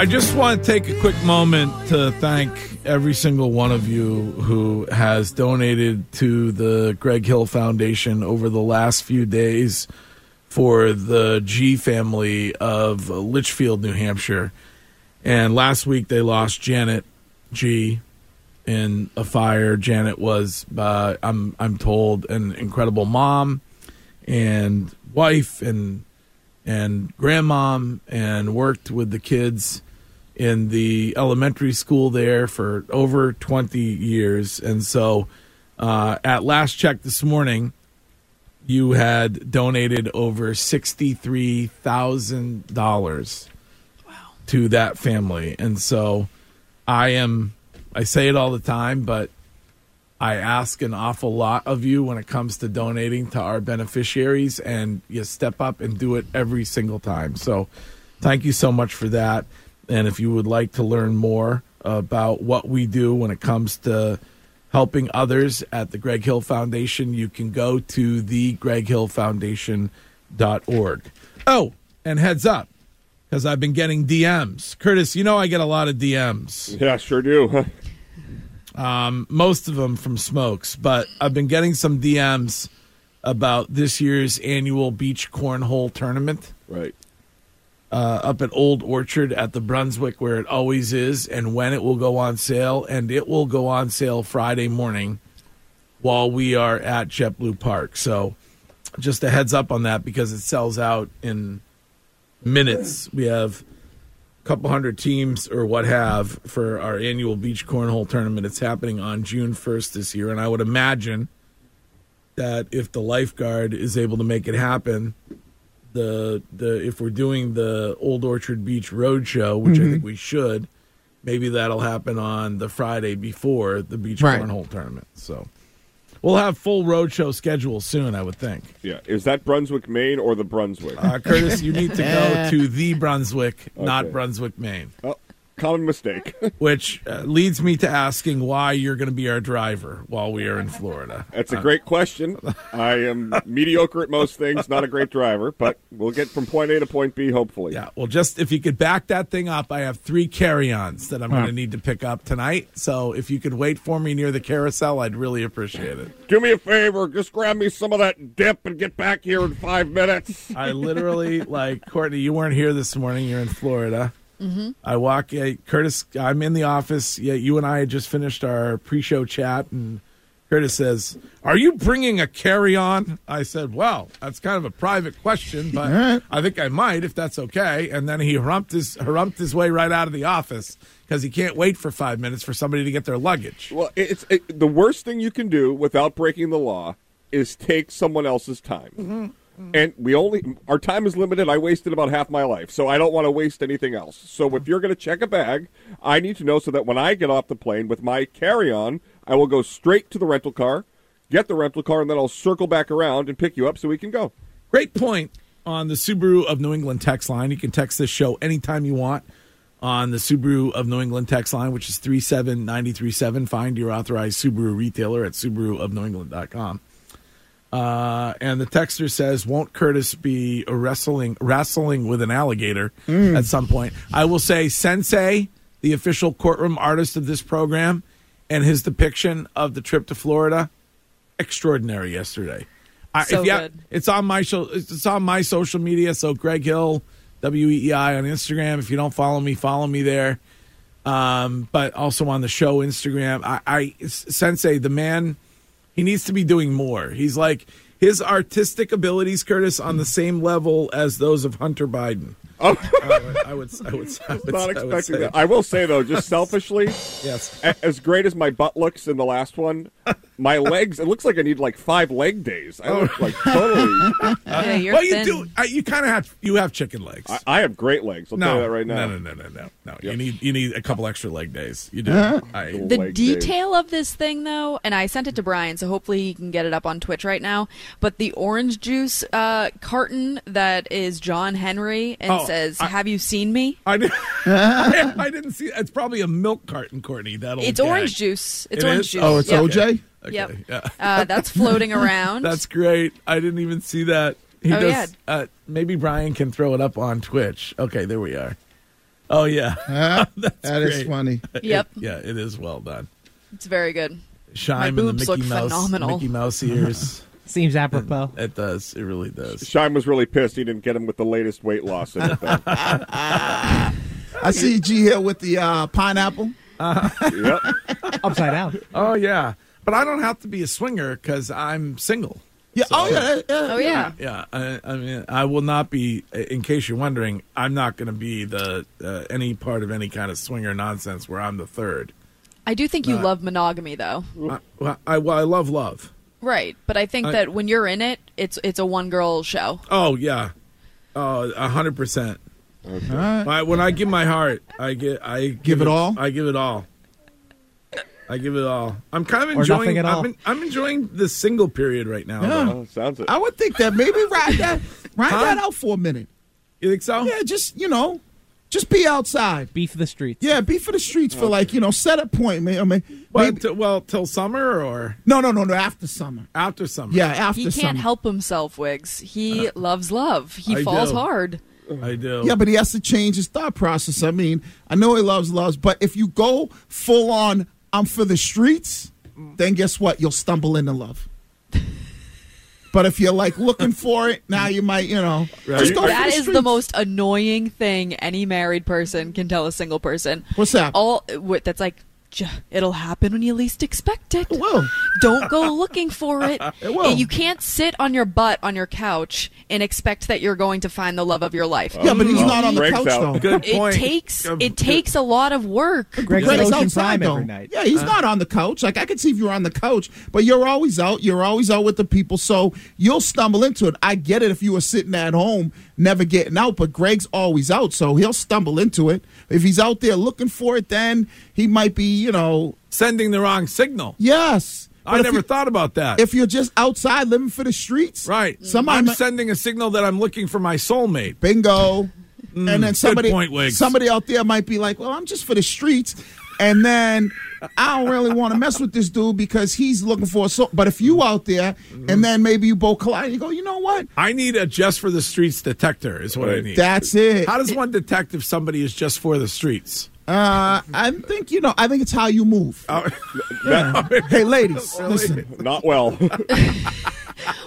I just want to take a quick moment to thank every single one of you who has donated to the Greg Hill Foundation over the last few days for the G family of Litchfield, New Hampshire. And last week they lost Janet G in a fire. Janet was, uh, I'm I'm told, an incredible mom and wife and and grandmom, and worked with the kids in the elementary school there for over 20 years. And so, uh, at last check this morning, you had donated over $63,000 wow. to that family. And so I am, I say it all the time, but I ask an awful lot of you when it comes to donating to our beneficiaries, and you step up and do it every single time. So thank you so much for that. And if you would like to learn more about what we do when it comes to helping others at the Greg Hill Foundation, you can go to the greghillfoundation.org. Oh, and heads up, because I've been getting DMs. Curtis, you know I get a lot of DMs. Yeah, sure do. Um, most of them from Smokes, but I've been getting some DMs about this year's annual beach cornhole tournament right. Uh, up at Old Orchard at the Brunswick, where it always is, and when it will go on sale. And it will go on sale Friday morning while we are at JetBlue Park. So just a heads up on that because it sells out in minutes. We have a couple hundred teams or what have for our annual beach cornhole tournament. It's happening on June 1st this year. And I would imagine that if the lifeguard is able to make it happen, the the if we're doing the Old Orchard Beach Roadshow, which I think we should, maybe that'll happen on the Friday before the beach Right. cornhole tournament. So we'll have full roadshow schedule soon, I would think. Yeah. Is that Brunswick, Maine, or the Brunswick? Uh, Curtis, you need to go to the Brunswick, not Brunswick, Maine, oh, common mistake. which uh, leads me to asking why you're going to be our driver while we are in Florida. That's a great question. I am mediocre at most things, not a great driver, but we'll get from point A to point B, hopefully. Yeah, well, just if you could back that thing up, I have three carry-ons that I'm going to need to pick up tonight. So if you could wait for me near the carousel, I'd really appreciate it. Do me a favor, just grab me some of that dip and get back here in five minutes. I literally like Courtney. You weren't here this morning. You're in Florida. I walk. Uh, Curtis, I'm in the office. Yeah, you and I had just finished our pre-show chat, and Curtis says, "Are you bringing a carry-on?" I said, "Well, that's kind of a private question, but I think I might if that's okay." And then he humped his humped his way right out of the office because he can't wait for five minutes for somebody to get their luggage. Well, it's it, the worst thing you can do without breaking the law is take someone else's time. Mm-hmm. And we only our time is limited. I wasted about half my life, so I don't want to waste anything else. So if you're going to check a bag, I need to know so that when I get off the plane with my carry-on, I will go straight to the rental car, get the rental car, and then I'll circle back around and pick you up so we can go. Great point on the Subaru of New England text line. You can text this show anytime you want on the Subaru of New England text line, which is 37937. Find your authorized Subaru retailer at subaruofnewengland.com. Uh, and the texter says, "Won't Curtis be wrestling wrestling with an alligator at some point?" I will say, Sensei, the official courtroom artist of this program, and his depiction of the trip to Florida, extraordinary yesterday. I, So if you- good. it's on my show. It's on my social media. So Greg Hill, W E E I on Instagram. If you don't follow me, follow me there. Um, but also on the show Instagram. I, I Sensei, the man, he needs to be doing more. He's like his artistic abilities, Curtis, on the same level as those of Hunter Biden. Oh, I would, I would, I would, I would, not I would expecting that. I will say though, just selfishly, Yes. as great as my butt looks in the last one, my legs. It looks like I need like five leg days. I look like totally. yeah, you're well, you thin. do. I, you kind of have. You have chicken legs. I, I have great legs. I'll tell you that right now. No, no, no, no, no, no. You need you need a couple extra leg days. You do. I, The leg days. detail of this thing, though, and I sent it to Brian, so hopefully he can get it up on Twitch right now. But the orange juice uh, carton that is John Henry and Oh, says, I- "Have you seen me?" I, did, I, I didn't see. It's probably a milk carton, Courtney. That old It's gag. orange juice. It's It orange is? juice. Oh, it's Yep. OJ. Okay, Yep. Yeah. Uh, that's floating around. That's great. I didn't even see that. He Oh, does, yeah. uh, maybe Brian can throw it up on Twitch. Okay, there we are. Oh yeah, Huh? That's That is great. funny. Yep. yeah, it is well done. It's very good. Shine My and the Mickey look Mouse, phenomenal. Mickey Mouse ears. Seems apropos. it does. It really does. Shine was really pissed he didn't get him with the latest weight loss in it. I see G Hill with the uh, pineapple. yep. Upside down. Oh yeah, but I don't have to be a swinger because I'm single. Yeah. oh yeah. yeah, Oh yeah. Yeah, I, I mean, I will not be. In case you're wondering, I'm not going to be the uh, any part of any kind of swinger nonsense where I'm the third. I do think you Nah. love monogamy, though. I, well, I, well, I love love. Right, but I think I- that when you're in it, it's it's a one girl show. Oh yeah, oh a hundred percent. All right. I- When I give my heart, I get I Give it all? I give it all. I give it all. I'm kind of enjoying. nothing at all. I'm, en- I'm enjoying the single period right now. Yeah. though. Oh, sounds it. I would think that maybe ride that ride Huh? that out for a minute. You think so? Yeah, just you know, just be outside. Beef the streets. Yeah, be for the streets for like you know set a point. man. I mean, Well, maybe- t- well, till summer or no, no, no, no. After summer. after summer? Yeah, after He can't summer. help himself, Wiggs. He loves love. He I falls do. hard. I do. Yeah, but he has to change his thought process. I mean, I know he loves loves, but if you go full on, I'm for the streets, then guess what? You'll stumble into love. but if you're like looking for it, now you might, you know, Right. just go That the is the most annoying thing any married person can tell a single person. What's that? All that's like, "J- it'll happen when you least expect it. It will. Don't go looking for it. It will. You can't sit on your butt on your couch and expect that you're going to find the love of your life. Yeah, but he's not on the couch out. though. Good point. It takes it takes a lot of work. Greg's Greg's at Ocean outside Prime though. every night. Yeah, he's uh. not on the couch. Like I could see if you're on the couch, but you're always out. You're always out with the people, so you'll stumble into it. I get it if you were sitting at home, never getting out, but Greg's always out, so he'll stumble into it. If he's out there looking for it, then he might be, you know, Sending the wrong signal. yes. I But if never you- thought about that. If you're just outside living for the streets, right. Somebody I'm might- sending a signal that I'm looking for my soulmate. bingo. and then somebody, Mm, point, somebody out there might be like, "Well, I'm just for the streets," and then I don't really want to mess with this dude because he's looking for a soul. But if you out there, Mm-hmm. and then maybe you both collide, you go, "You know what? I need a just for the streets detector. Is what I need. That's it." How does one detect if somebody is just for the streets? Uh, I think you know. I think it's how you move. Oh. hey, ladies, listen. Not well.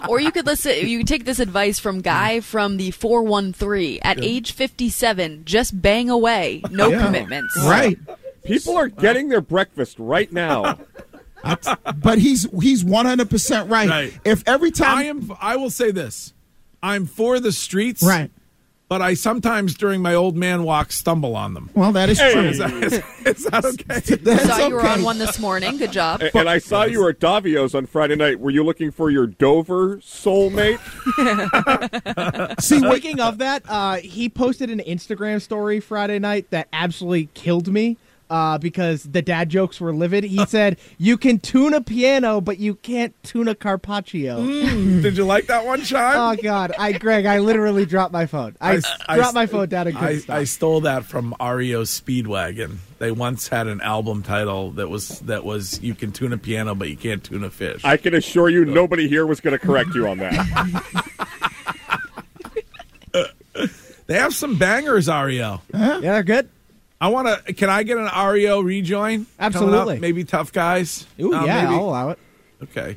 Or you could listen. You could take this advice from Guy from the four one three. At age fifty seven, just bang away, no Yeah. commitments. Right, People are getting their breakfast right now. but he's he's one hundred percent right. Right. If every time I am. I will say this: I'm for the streets, right, But I sometimes during my old man walk stumble on them. well, that is Hey. true. Is that, is, is that okay? That's Saw you were on one this morning. Good job. A- and I saw you were at Davio's on Friday night. Were you looking for your Dover soulmate? See, what, Speaking of that, uh, he posted an Instagram story Friday night that absolutely killed me. Uh, because the dad jokes were livid. He said, "You can tune a piano, but you can't tune a carpaccio." Did you like that one, Sean? Oh God, I Greg, I literally dropped my phone. I, I- dropped my phone down and I. I stole that from REO Speedwagon. they once had an album title that was that was you can tune a piano but you can't tune a fish. I can assure you, nobody here was going to correct you on that. they have some bangers, Ario. Yeah, they're good. I want to. Can I get an Ario rejoin? coming up? Absolutely. Maybe tough guys. Ooh, Uh, yeah, maybe? I'll allow it. Okay.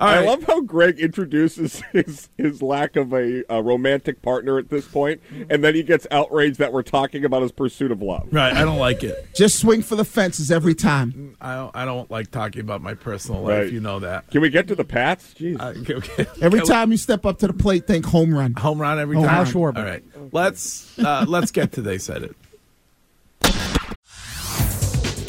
All I love how Greg introduces his his lack of a, a romantic partner at this point, and then he gets outraged that we're talking about his pursuit of love. right. I don't like it. Just swing for the fences every time. I don't, I don't like talking about my personal life. Right. You know that. Can we get to the Pats? Jeez. Uh, okay, okay. Every Okay, time you step up to the plate, think home run. home run every Home time. run. Schwarber. All right. Let's uh, let's get to they said it.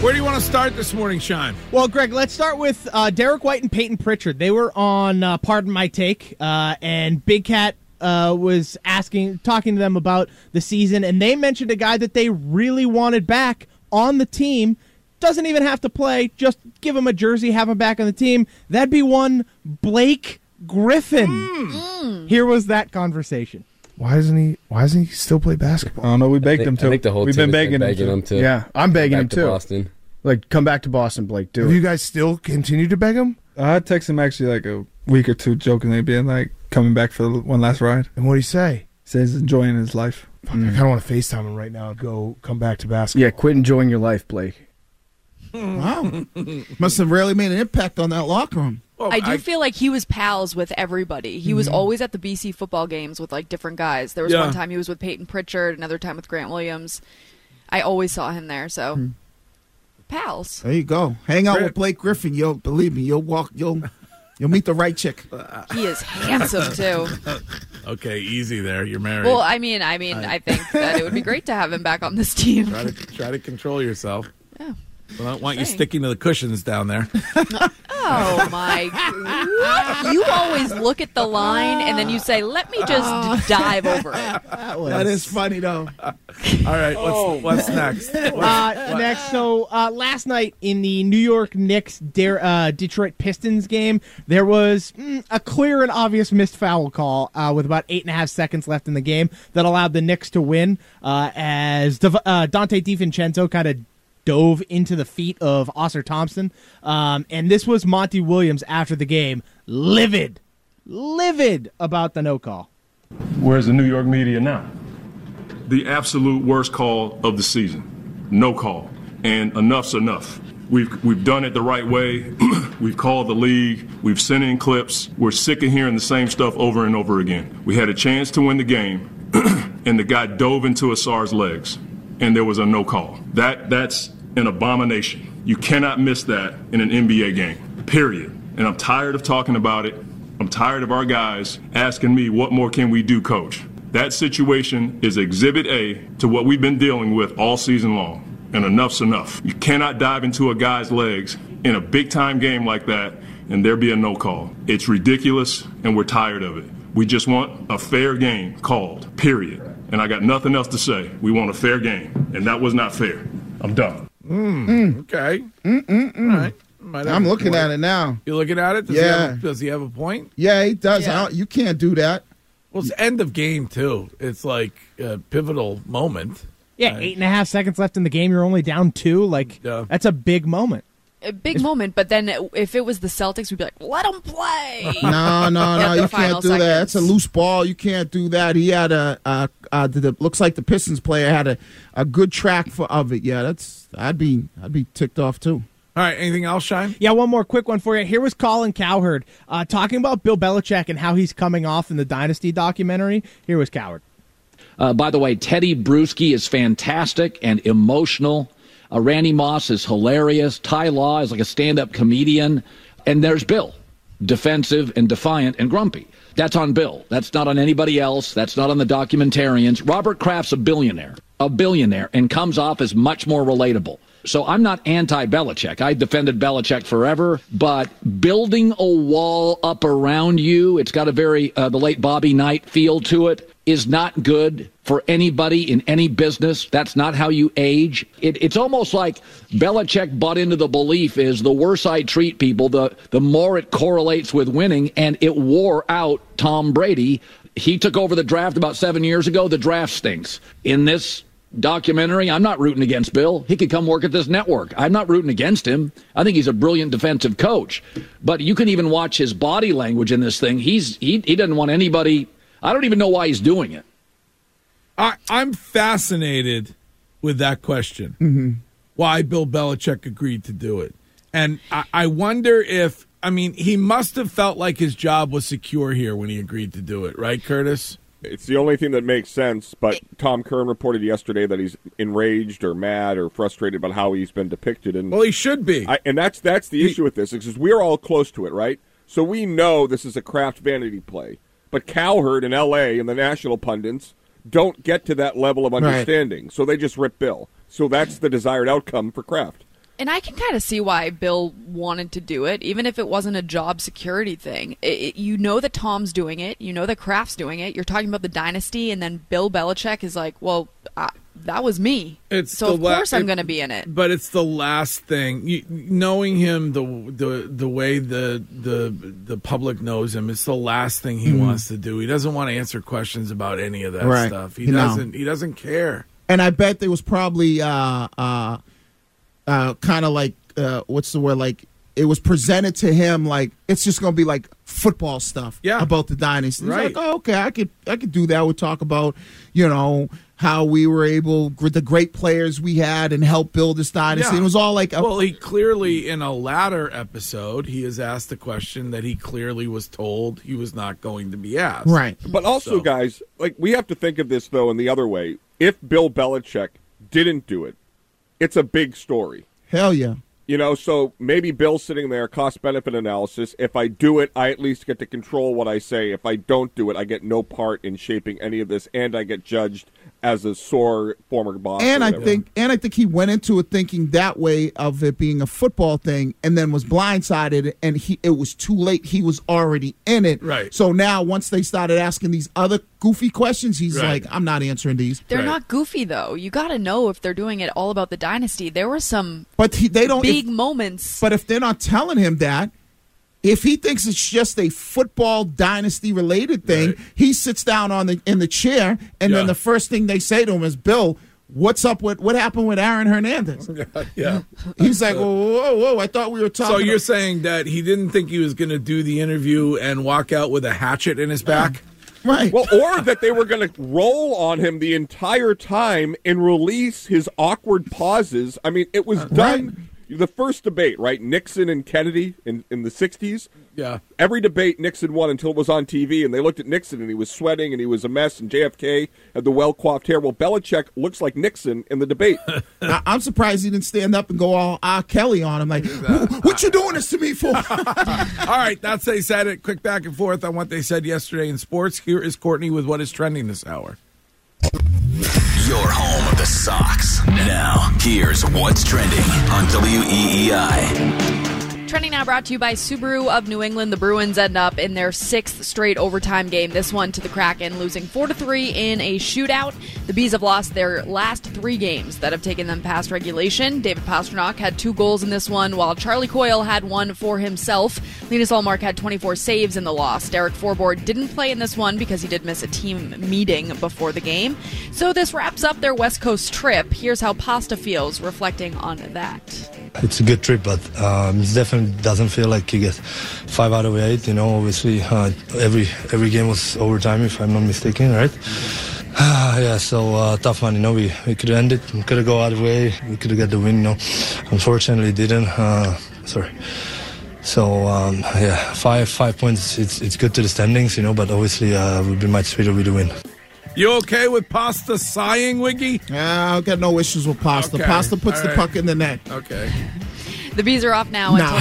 Where do you want to start this morning, Sean? Well, Greg, let's start with uh, Derrick White and Payton Pritchard. They were on uh, Pardon My Take, uh, and Big Cat uh, was asking, talking to them about the season, and they mentioned a guy that they really wanted back on the team. Doesn't even have to play; just give him a jersey, have him back on the team. That'd be one Blake Griffin. Here was that conversation. Why doesn't he? Why doesn't he still play basketball? I don't know. We begged him to. I think the whole We've team been has begging, begging him, him to. to Yeah, I'm begging back him to too. Boston. Like, come back to Boston, Blake. Do Have it. you guys still continue to beg him? I texted him actually like a week or two, jokingly, being like coming back for one last ride. And what do you say? He Says enjoying his life. Fuck, I mm. kind of want to Facetime him right now go come back to basketball. Yeah, quit enjoying your life, Blake. Wow. Must have really made an impact on that locker room. Well, I do feel like he was pals with everybody. He was mm-hmm. always at the BC football games with like different guys. There was Yeah. one time he was with Payton Pritchard, another time with Grant Williams. I always saw him there, so hmm. pals. There you go. Hang out Great. with Blake Griffin. You'll believe me. You'll walk. You'll you'll meet the right chick. He is handsome too. Okay, easy there. You're married. Well, I mean, I mean, I think that it would be great to have him back on this team. try to try to control yourself. Yeah. I don't want you Saying. sticking to the cushions down there. Oh my! What? You always look at the line and then you say, "Let me just dive over it." That is funny though. All right, what's what's next? What's- Uh, next, so uh, last night in the New York Knicks Der- uh, Detroit Pistons game, there was mm, a clear and obvious missed foul call uh, with about eight and a half seconds left in the game that allowed the Knicks to win uh, as Dev- uh, Donte DiVincenzo kind of dove into the feet of Ausar Thompson. Um, and this was Monty Williams after the game, livid, livid about the no call. Where's the New York media now? The absolute worst call of the season. No call. And enough's enough. We've, we've done it the right way. we've called the league. We've sent in clips. We're sick of hearing the same stuff over and over again. We had a chance to win the game, and the guy dove into Ausar's legs, and there was a no call. That That's an abomination. You cannot miss that in an NBA game, period. And I'm tired of talking about it. I'm tired of our guys asking me, what more can we do, coach? That situation is exhibit A to what we've been dealing with all season long. And enough's enough. You cannot dive into a guy's legs in a big time game like that and there be a no call. It's ridiculous and we're tired of it. We just want a fair game called, period. And I got nothing else to say. We want a fair game. And that was not fair. I'm done. Hmm, hmm. Mm, okay. Mm-mm-mm. All right. I'm looking point. at it now. You're looking at it? Does He Yeah. have a, does he have a point? Yeah, he does. Yeah. I don't- you can't do that. Well, it's end of game too. It's like a pivotal moment. Yeah, eight and a half seconds left in the game. You're only down two. Like that's a big moment. A big moment, but then if it was the Celtics, we'd be like, "Let them play." No, no, no. You can't do that. That's a loose ball. You can't do that. He had a, a, a the, looks like the Pistons player had a, a good track for of it. Yeah, that's I'd be I'd be ticked off too. All right, anything else, Shine? Yeah, one more quick one for you. Here was Colin Cowherd uh, talking about Bill Belichick and how he's coming off in the Dynasty documentary. Here was Cowherd. Uh, by the way, Tedy Bruschi is fantastic and emotional. Uh, Randy Moss is hilarious. Ty Law is like a stand up comedian. And there's Bill, defensive and defiant and grumpy. That's on Bill. That's not on anybody else. That's not on the documentarians. Robert Kraft's a billionaire, a billionaire, and comes off as much more relatable. So I'm not anti Belichick. I defended Belichick forever, but building a wall up around you, it's got a very, uh, the late Bobby Knight feel to it, is not good for anybody in any business. That's not how you age. It, it's almost like Belichick bought into the belief is the worse I treat people, the, the more it correlates with winning, and it wore out Tom Brady. He took over the draft about seven years ago. The draft stinks. In this documentary, I'm not rooting against Bill. He could come work at this network. I'm not rooting against him. I think he's a brilliant defensive coach. But you can even watch his body language in this thing. He's he, he doesn't want anybody. I don't even know why he's doing it. I, I'm fascinated with that question. Mm-hmm. Why Bill Belichick agreed to do it. And I, I wonder if, I mean, he must have felt like his job was secure here when he agreed to do it, right, Curtis? It's the only thing that makes sense. But Tom Curran reported yesterday that he's enraged or mad or frustrated about how he's been depicted. And well, he should be. I, and that's that's the issue with this because we're all close to it, right? So we know this is a Kraft vanity play. But Cowherd in L.A. and the national pundits don't get to that level of Right. understanding, so they just rip Bill. So that's the desired outcome for Kraft. And I can kind of see why Bill wanted to do it, even if it wasn't a job security thing. It, it- you know that Tom's doing it, you know that Kraft's doing it. You're talking about the dynasty, and then Bill Belichick is like, "Well, uh, that was me, It's so of la- course I'm going to be in it." But it's the last thing. You, knowing him the the the way the the the public knows him, it's the last thing he Mhm. wants to do. He doesn't want to answer questions about any of that Right. stuff. He No. doesn't. He doesn't care. And I bet there was probably uh uh uh kind of like uh what's the word like it was presented to him like it's just gonna be like football stuff Yeah. about the dynasty. He's Right. like, oh, okay, I could I could do that. We'll talk about, you know, how we were able gr- the great players we had and help build this dynasty. Yeah. It was all like a, well, he clearly in a latter episode he is asked a question that he clearly was told he was not going to be asked. Right, but also, guys, like we have to think of this though in the other way. If Bill Belichick didn't do it, it's a big story. hell yeah. You know, so maybe Bill's sitting there, cost benefit analysis. If I do it, I at least get to control what I say. If I don't do it, I get no part in shaping any of this, and I get judged as a sore former boss. And I think, and I think he went into it thinking that way of it being a football thing, and then was blindsided, and he it was too late. He was already in it. Right. So now, once they started asking these other goofy questions, he's Right. like, "I'm not answering these." They're not goofy though. You got to know if they're doing it all about the dynasty. There were some But he, they don't. big if- moments. but if they're not telling him that, if he thinks it's just a football dynasty related thing, he sits down on the in the chair, and Yeah. then the first thing they say to him is, "Bill." What's up with what happened with Aaron Hernandez? yeah. He's like, whoa, whoa, whoa! I thought we were talking. So you're saying that he didn't think he was going to do the interview and walk out with a hatchet in his back? Right. Well, or that they were going to roll on him the entire time and release his awkward pauses. I mean, it was done. The first debate, right? Nixon and Kennedy in, in the 60s. Yeah. Every debate Nixon won until it was on TV, and they looked at Nixon and he was sweating and he was a mess, and JFK had the well coiffed hair. Well, Belichick looks like Nixon in the debate. I, I'm surprised he didn't stand up and go all R. Kelly on him, like, "What you doing this to me for?" All right, that's they said it. Quick back and forth on what they said yesterday in sports. Here is Courtney with what is trending this hour. Your home of the Sox. Now, here's what's trending on WEEI. Trending now brought to you by Subaru of New England. The Bruins end up in their sixth straight overtime game. This one to the Kraken, losing four to three in a shootout. The Bees have lost their last three games that have taken them past regulation. David Pastrnak had two goals in this one, while Charlie Coyle had one for himself. Linus Ullmark had 24 saves in the loss. Derek Forbort didn't play in this one because he did miss a team meeting before the game. So this wraps up their West Coast trip. Here's how Pasta feels reflecting on that. It's a good trip, but um, it definitely doesn't feel like you get five out of eight. You know, obviously uh, every every game was overtime, if I'm not mistaken, right? yeah, so uh, tough one. You know, we, we could end it, we could have go out of way, we could have got the win. You know, unfortunately didn't. Uh, sorry. So um, yeah, five five points. It's it's good to the standings, you know, but obviously uh, would be much sweeter with the win. You okay with Pasta sighing, Wiggy? Yeah, I've got no issues with Pasta. Okay. Pasta puts All the right. puck in the net. Okay. The bees are off now. Until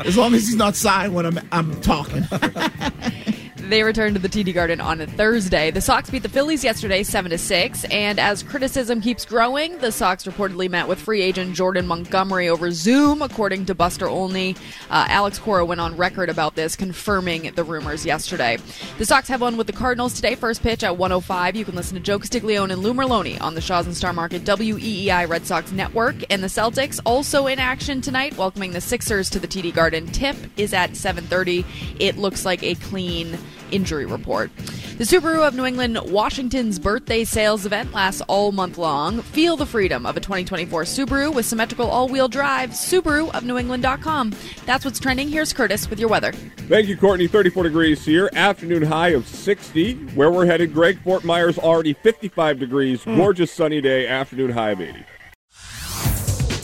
As long as he's not sighing when I'm I'm talking. They return to the TD Garden on a Thursday. The Sox beat the Phillies yesterday, seven to six, and as criticism keeps growing, the Sox reportedly met with free agent Jordan Montgomery over Zoom, according to Buster Olney. Uh, Alex Cora went on record about this, confirming the rumors yesterday. The Sox have one with the Cardinals today, first pitch at 105. You can listen to Joe Castiglione and Lou Merloni on the Shaws and Star Market WEEI Red Sox Network, and the Celtics also in action tonight, welcoming the Sixers to the TD Garden. Tip is at 7:30. It looks like a clean injury report. The Subaru of New England Washington's birthday sales event lasts all month long. Feel the freedom of a 2024 Subaru with symmetrical all-wheel drive. Subaru of NewEngland.com. That's what's trending. Here's Curtis with your weather. Thank you, Courtney. 34 degrees here. Afternoon high of 60. Where we're headed, Greg, Fort Myers already 55 degrees. Hmm. Gorgeous sunny day. Afternoon high of 80.